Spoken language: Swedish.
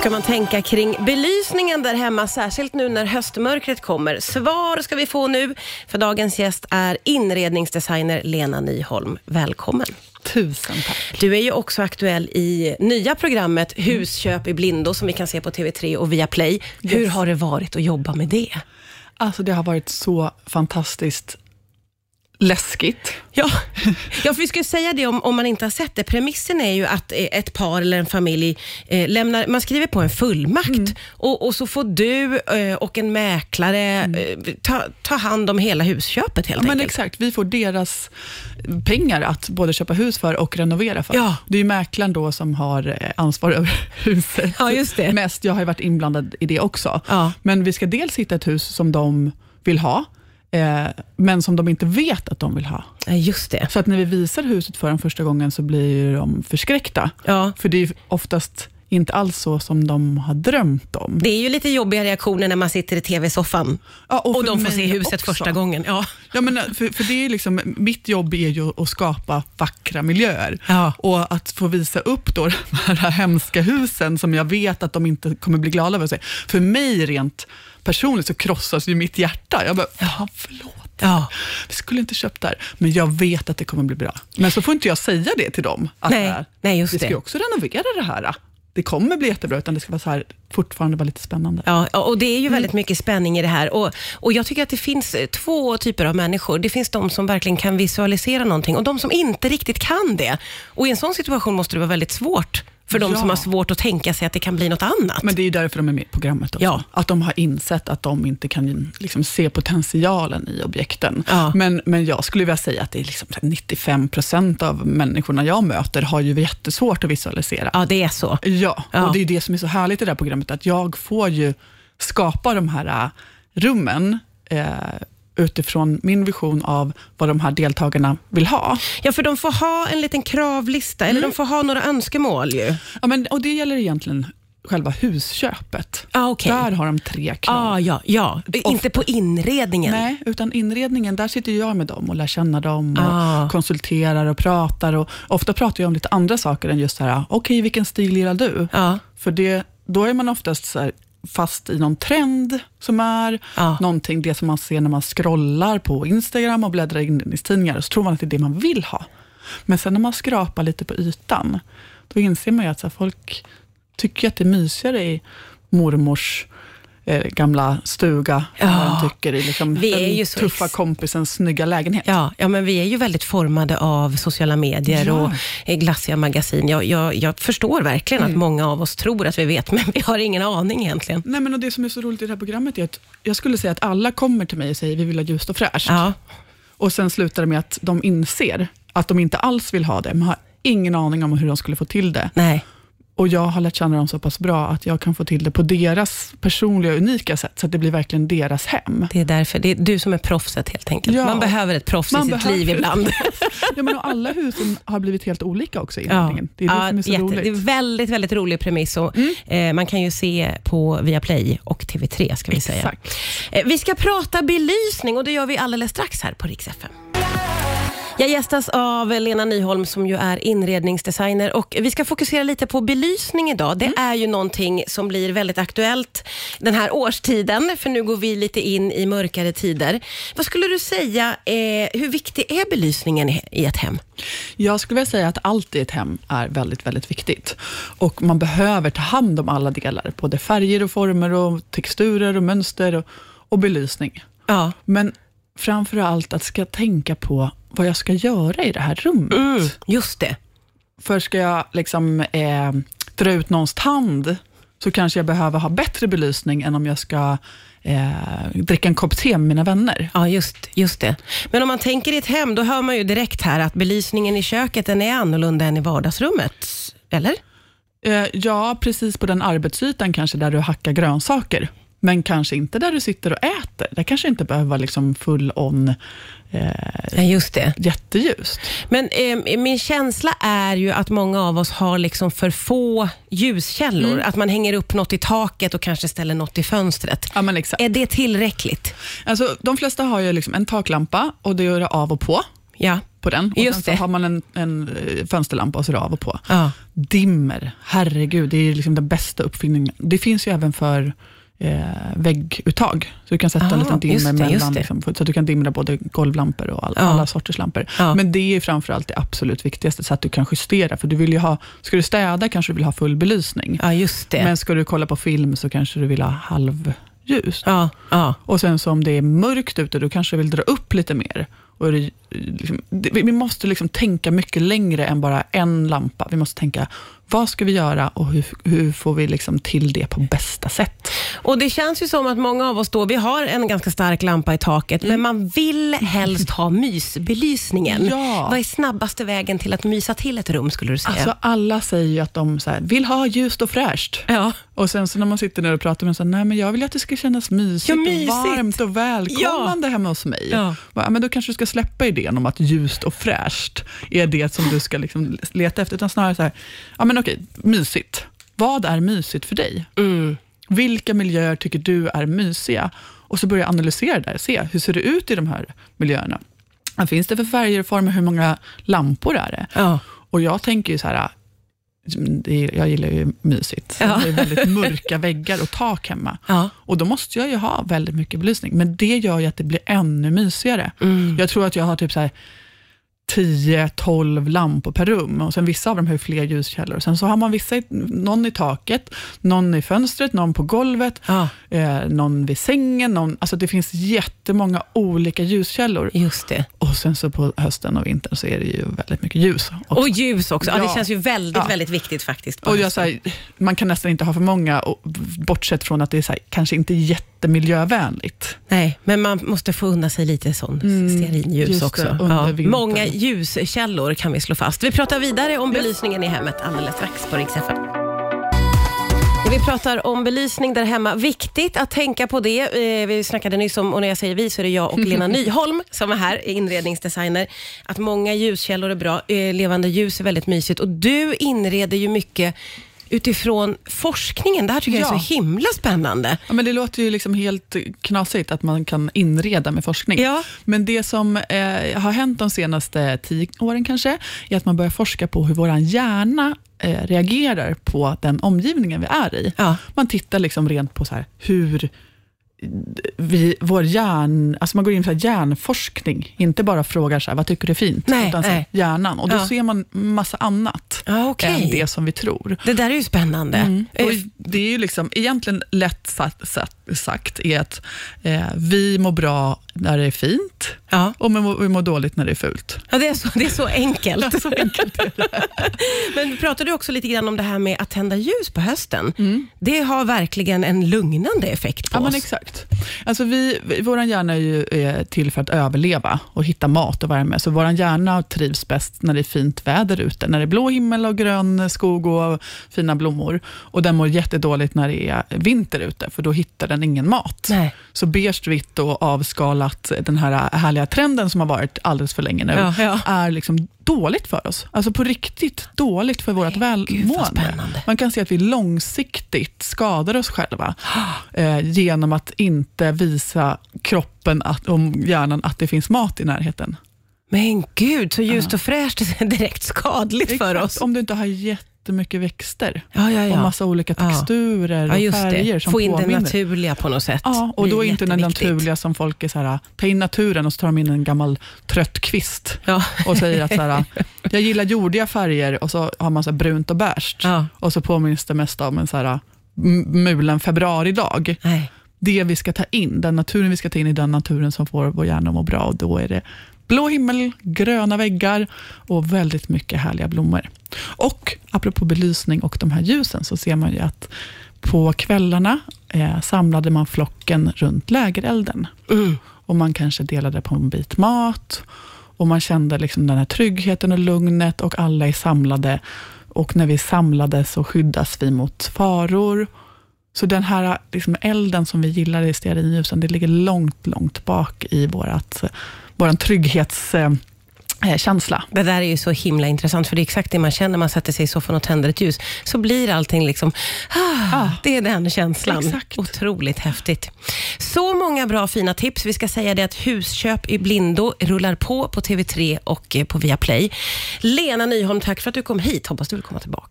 ska man tänka kring belysningen där hemma, särskilt nu när höstmörkret kommer? Svar ska vi få nu, för dagens gäst är inredningsdesigner Lena Nyholm. Välkommen. Tusen tack. Du är ju också aktuell i nya programmet Husköp i blindo, som vi kan se på TV3 och via Play. Hur Yes. har det varit att jobba med det? Alltså det har varit så fantastiskt läskigt. Ja, ja för vi ska säga det om, om man inte har sett det. Premissen är ju att eh, ett par eller en familj eh, lämnar, man skriver på en fullmakt Mm. och, och så får du eh, och en mäklare eh, ta, ta hand om hela husköpet helt Mm. Ja, men enkelt. exakt, vi får deras pengar att både köpa hus för och renovera för. Ja. Det är ju mäklaren då som har eh, ansvar över huset. Ja, just det. Mest, jag har varit inblandad i det också. Ja. Men vi ska dels hitta ett hus som de vill ha, eh, men som de inte vet att de vill ha. Ja, just det. Så att när vi visar huset för dem första gången så blir de förskräckta. Ja. För det är oftast inte alls så som de har drömt om. Det är ju lite jobbiga reaktioner när man sitter i TV-soffan Ja, och, för de får se huset också. första gången. Ja. Ja, men för, för det är liksom, mitt jobb är ju att skapa vackra miljöer. Ja. Och att få visa upp då de här hemska husen som jag vet att de inte kommer bli glada över. För mig rent personligt så krossas ju mitt hjärta. Jag bara, ja. förlåt. Ja. Vi skulle inte köpt där, men jag vet att det kommer bli bra. Men så får inte jag säga det till dem. Att Nej, nej, just vi ska det. ju också renovera det här. Det kommer bli jättebra, utan det ska vara så här, fortfarande vara lite spännande. Ja, och det är ju Mm. väldigt mycket spänning i det här. Och, och Jag tycker att det finns eh, två typer av människor. Det finns de som verkligen kan visualisera någonting och de som inte riktigt kan det. Och I en sån situation måste det vara väldigt svårt för de Ja. som har svårt att tänka sig att det kan bli något annat. Men det är ju därför de är med i programmet också. Ja. Att de har insett att de inte kan liksom se potentialen i objekten. Ja. Men, men jag skulle vilja säga att det är liksom så här 95 procent av människorna jag möter har ju jättesvårt att visualisera. Ja, det är så. Ja, Ja. och det är det som är så härligt i det här programmet, att jag får ju skapa de här äh, rummen eh, utifrån min vision av vad de här deltagarna vill ha. Ja, för de får ha en liten kravlista, eller Mm. de får ha några önskemål ju. Ja, men, och det gäller egentligen själva husköpet. Ah, okej. Där har de tre krav. Ah, ja, ja. Inte på inredningen. Nej, utan inredningen, där sitter jag med dem och lär känna dem och Ah. konsulterar och pratar. Och ofta pratar jag om lite andra saker än just så här, okej, vilken stil gillar du? Ja. För det, då är man oftast så här, fast i någon trend som är Ja. någonting, det som man ser när man scrollar på Instagram och bläddrar i inredningstidningar, så tror man att det är det man vill ha. Men sen när man skrapar lite på ytan, då inser man ju att så folk tycker att det är mysigare i mormors eh, gamla stuga, Ja. de tycker i liksom, Vi är ju så tuffa ex- kompisens snygga lägenhet. Ja, ja, men vi är ju väldigt formade av sociala medier Ja. och eh, glassiga magasin. Jag, jag, jag förstår verkligen Mm. att många av oss tror att vi vet, men vi har ingen aning egentligen. Nej, men och det som är så roligt i det här programmet är att jag skulle säga att alla kommer till mig och säger vi vill ha ljust och fräscht. Ja, Och sen slutar det med att de inser att de inte alls vill ha det, men har ingen aning om hur de skulle få till det. nej. Och jag har lärt känna dem så pass bra att jag kan få till det på deras personliga, unika sätt, så att det blir verkligen deras hem. Det är därför. Det är du som är proffset helt enkelt. Ja. Man behöver ett proffs i sitt liv ibland. Ja, men och alla husen har blivit helt olika också i inredningen. Det är det Ja, som är så jätte- roligt. Mm. Det är väldigt, väldigt rolig premiss. Och, eh, man kan ju se på Viaplay och TV3 ska vi säga. Exakt. Eh, vi ska prata belysning och det gör vi alldeles strax här på Rix FM. Jag gästas av Lena Nyholm som ju är inredningsdesigner och vi ska fokusera lite på belysning idag. Det Mm. är ju någonting som blir väldigt aktuellt den här årstiden, för nu går vi lite in i mörkare tider. Vad skulle du säga, eh, hur viktig är belysningen i ett hem? Jag skulle vilja säga att allt i ett hem är väldigt, väldigt viktigt. Och man behöver ta hand om alla delar, både färger och former och texturer och mönster och, och belysning. Ja. Men framför allt att ska tänka på vad jag ska göra i det här rummet. Mm, just det. För ska jag liksom eh, dra ut någons tand, så kanske jag behöver ha bättre belysning än om jag ska eh, dricka en kopp te med mina vänner. Ja, just, just det. Men om man tänker i ett hem, då hör man ju direkt här att belysningen i köket den är annorlunda än i vardagsrummet. Eller? Eh, ja, precis på den arbetsytan kanske där du hackar grönsaker. Men kanske inte där du sitter och äter. Där kanske inte behöver vara liksom full on eh, Ja, just det. jätteljust. Men eh, min känsla är ju att många av oss har liksom för få ljuskällor. Mm. Att man hänger upp något i taket och kanske ställer något i fönstret. Ja, men exakt. Är det tillräckligt? Alltså, de flesta har ju liksom en taklampa och det gör det av och på. Ja. på den. Och Just sen så det. har man en, en eh, fönsterlampa och så är det av och på. Ja. Dimmer, herregud, det är liksom den bästa uppfinningen. Det finns ju även för eh, vägguttag. Så du kan sätta Ah, en liten dimmer det, mellan, liksom, så att du kan dimra både golvlampor och all, Ja. alla sorters lampor. Ja. Men det är framförallt det absolut viktigaste, så att du kan justera. För du vill ha, ska du städa kanske du vill ha full belysning. ja, just det. Men ska du kolla på film så kanske du vill ha halvljus. ja, ja. Och sen så om det är mörkt ute, då kanske du vill dra upp lite mer. Och det, liksom, det, vi måste liksom tänka mycket längre än bara en lampa. Vi måste tänka, vad ska vi göra och hur, hur får vi liksom till det på bästa sätt? Och Det känns ju som att många av oss då, vi har en ganska stark lampa i taket, men man vill helst ha mysbelysningen. Ja. Vad är snabbaste vägen till att mysa till ett rum, skulle du säga? Alltså alla säger ju att de här, vill ha ljust och fräscht. ja. Och sen så när man sitter ner och pratar med dem, nej men jag vill att det ska kännas mysigt, Ja, mysigt. och varmt och välkomnande hemma hos mig. Ja. Ja, men då kanske du ska släppa idén om att ljust och fräscht är det som du ska liksom leta efter, utan snarare så här, ja men okej, mysigt. Vad är mysigt för dig? Mm. Vilka miljöer tycker du är mysiga? Och så börja analysera där, se hur ser det ut i de här miljöerna? Vad finns det för färger och former? Hur många lampor är det? Ja. Och jag tänker ju så här, är, jag gillar ju mysigt. Ja. Det är väldigt mörka väggar och tak hemma. Ja. Och då måste jag ju ha väldigt mycket belysning, men det gör ju att det blir ännu mysigare. Mm. Jag tror att jag har typ så här 10-12 lampor per rum och sen vissa av dem har ju fler ljuskällor. Sen så har man vissa, i- någon i taket, någon i fönstret, någon på golvet, ja, eh, någon vid sängen. Någon, alltså det finns jättemånga olika ljuskällor. just det. Och sen så på hösten och vintern så är det ju väldigt mycket ljus. också. Och ljus också. Ja. det Ja. känns ju väldigt, Ja. väldigt viktigt faktiskt. Och jag, så här, man kan nästan inte ha för många, och, bortsett från att det är så här, kanske inte jättemiljövänligt. Nej, men man måste få unna sig lite sån Mm, stearinljus också. Ja. Många ljuskällor kan vi slå fast. Vi pratar vidare om belysningen i hemmet alldeles strax på Rix Vi pratar om belysning där hemma. Viktigt att tänka på det. Eh, Vi snackade nyss om, och när jag säger vi så är det jag och Lena Nyholm som är här, inredningsdesigner. Att många ljuskällor är bra. Eh, Levande ljus är väldigt mysigt och du inreder ju mycket utifrån forskningen. Det här tycker jag är Ja. så himla spännande. Ja, men det låter ju liksom helt knasigt att man kan inreda med forskning. Ja. Men det som eh, har hänt de senaste tio åren kanske, är att man börjar forska på hur vår hjärna eh, reagerar på den omgivningen vi är i. Ja. Man tittar liksom rent på så här, hur vi, vår hjärn, alltså man går in för hjärnforskning, inte bara frågar så här, vad tycker du är fint, Nej, utan så här, hjärnan. Och då Ja. ser man massa annat Ja, okej. än det som vi tror. Det där är ju spännande. Mm. Eh, Och det är ju liksom, egentligen lätt sagt, sagt, är att eh, vi mår bra när det är fint Ja. och vi mår, vi mår dåligt när det är fult. Ja, det är så, det är så enkelt. Så enkelt. Men pratar du också lite grann om det här med att tända ljus på hösten? Mm. Det har verkligen en lugnande effekt på Ja, men oss. Exakt. Alltså vi, vår hjärna är ju till för att överleva och hitta mat och värme, så vår hjärna trivs bäst när det är fint väder ute, när det är blå himmel och grön skog och fina blommor. Och den mår jättedåligt när det är vinter ute, för då hittar den ingen mat. Nej. Så beige, vitt och avskalat, den här härliga trenden som har varit alldeles för länge nu, Ja, ja. är liksom dåligt för oss. Alltså på riktigt dåligt för vårt välmående. Man kan se att vi långsiktigt skadar oss själva eh, genom att inte visa kroppen att, och hjärnan att det finns mat i närheten. Men gud, så ljust och fräscht är direkt skadligt för Exakt, oss. Om du inte har jättemycket växter Ja, ja, och ja. massa olika texturer och färger det. som Få in det påminner. naturliga på något sätt. Ja, och då inte den naturliga som folk är så här, ta in naturen och så tar de in en gammal trött kvist och säger att så här, jag gillar jordiga färger och så har man så brunt och Ja. och så påminns det mest om en så här mulen februaridag. Nej. Det vi ska ta in, den naturen vi ska ta in är den naturen som får vår hjärna att må bra och då är det blå himmel, gröna väggar och väldigt mycket härliga blommor. Och apropå belysning och de här ljusen så ser man ju att på kvällarna eh, samlade man flocken runt lägerelden Mm. och man kanske delade på en bit mat och man kände liksom den här tryggheten och lugnet och alla är samlade och när vi är samlade så skyddas vi mot faror. Så den här liksom elden som vi gillar i stearinljusen, det ligger långt, långt bak i vårat, våran trygghets, eh, eh. Det där är ju så himla intressant, för det är exakt det man känner när man sätter sig i soffan och tänder ett ljus. Så blir allting liksom, ah, Ah. det är den känslan. Exakt. Otroligt häftigt. Så många bra fina tips. Vi ska säga det att husköp i blindo rullar på på TV3 och eh, på Viaplay. Lena Nyholm, tack för att du kom hit. Hoppas du vill komma tillbaka.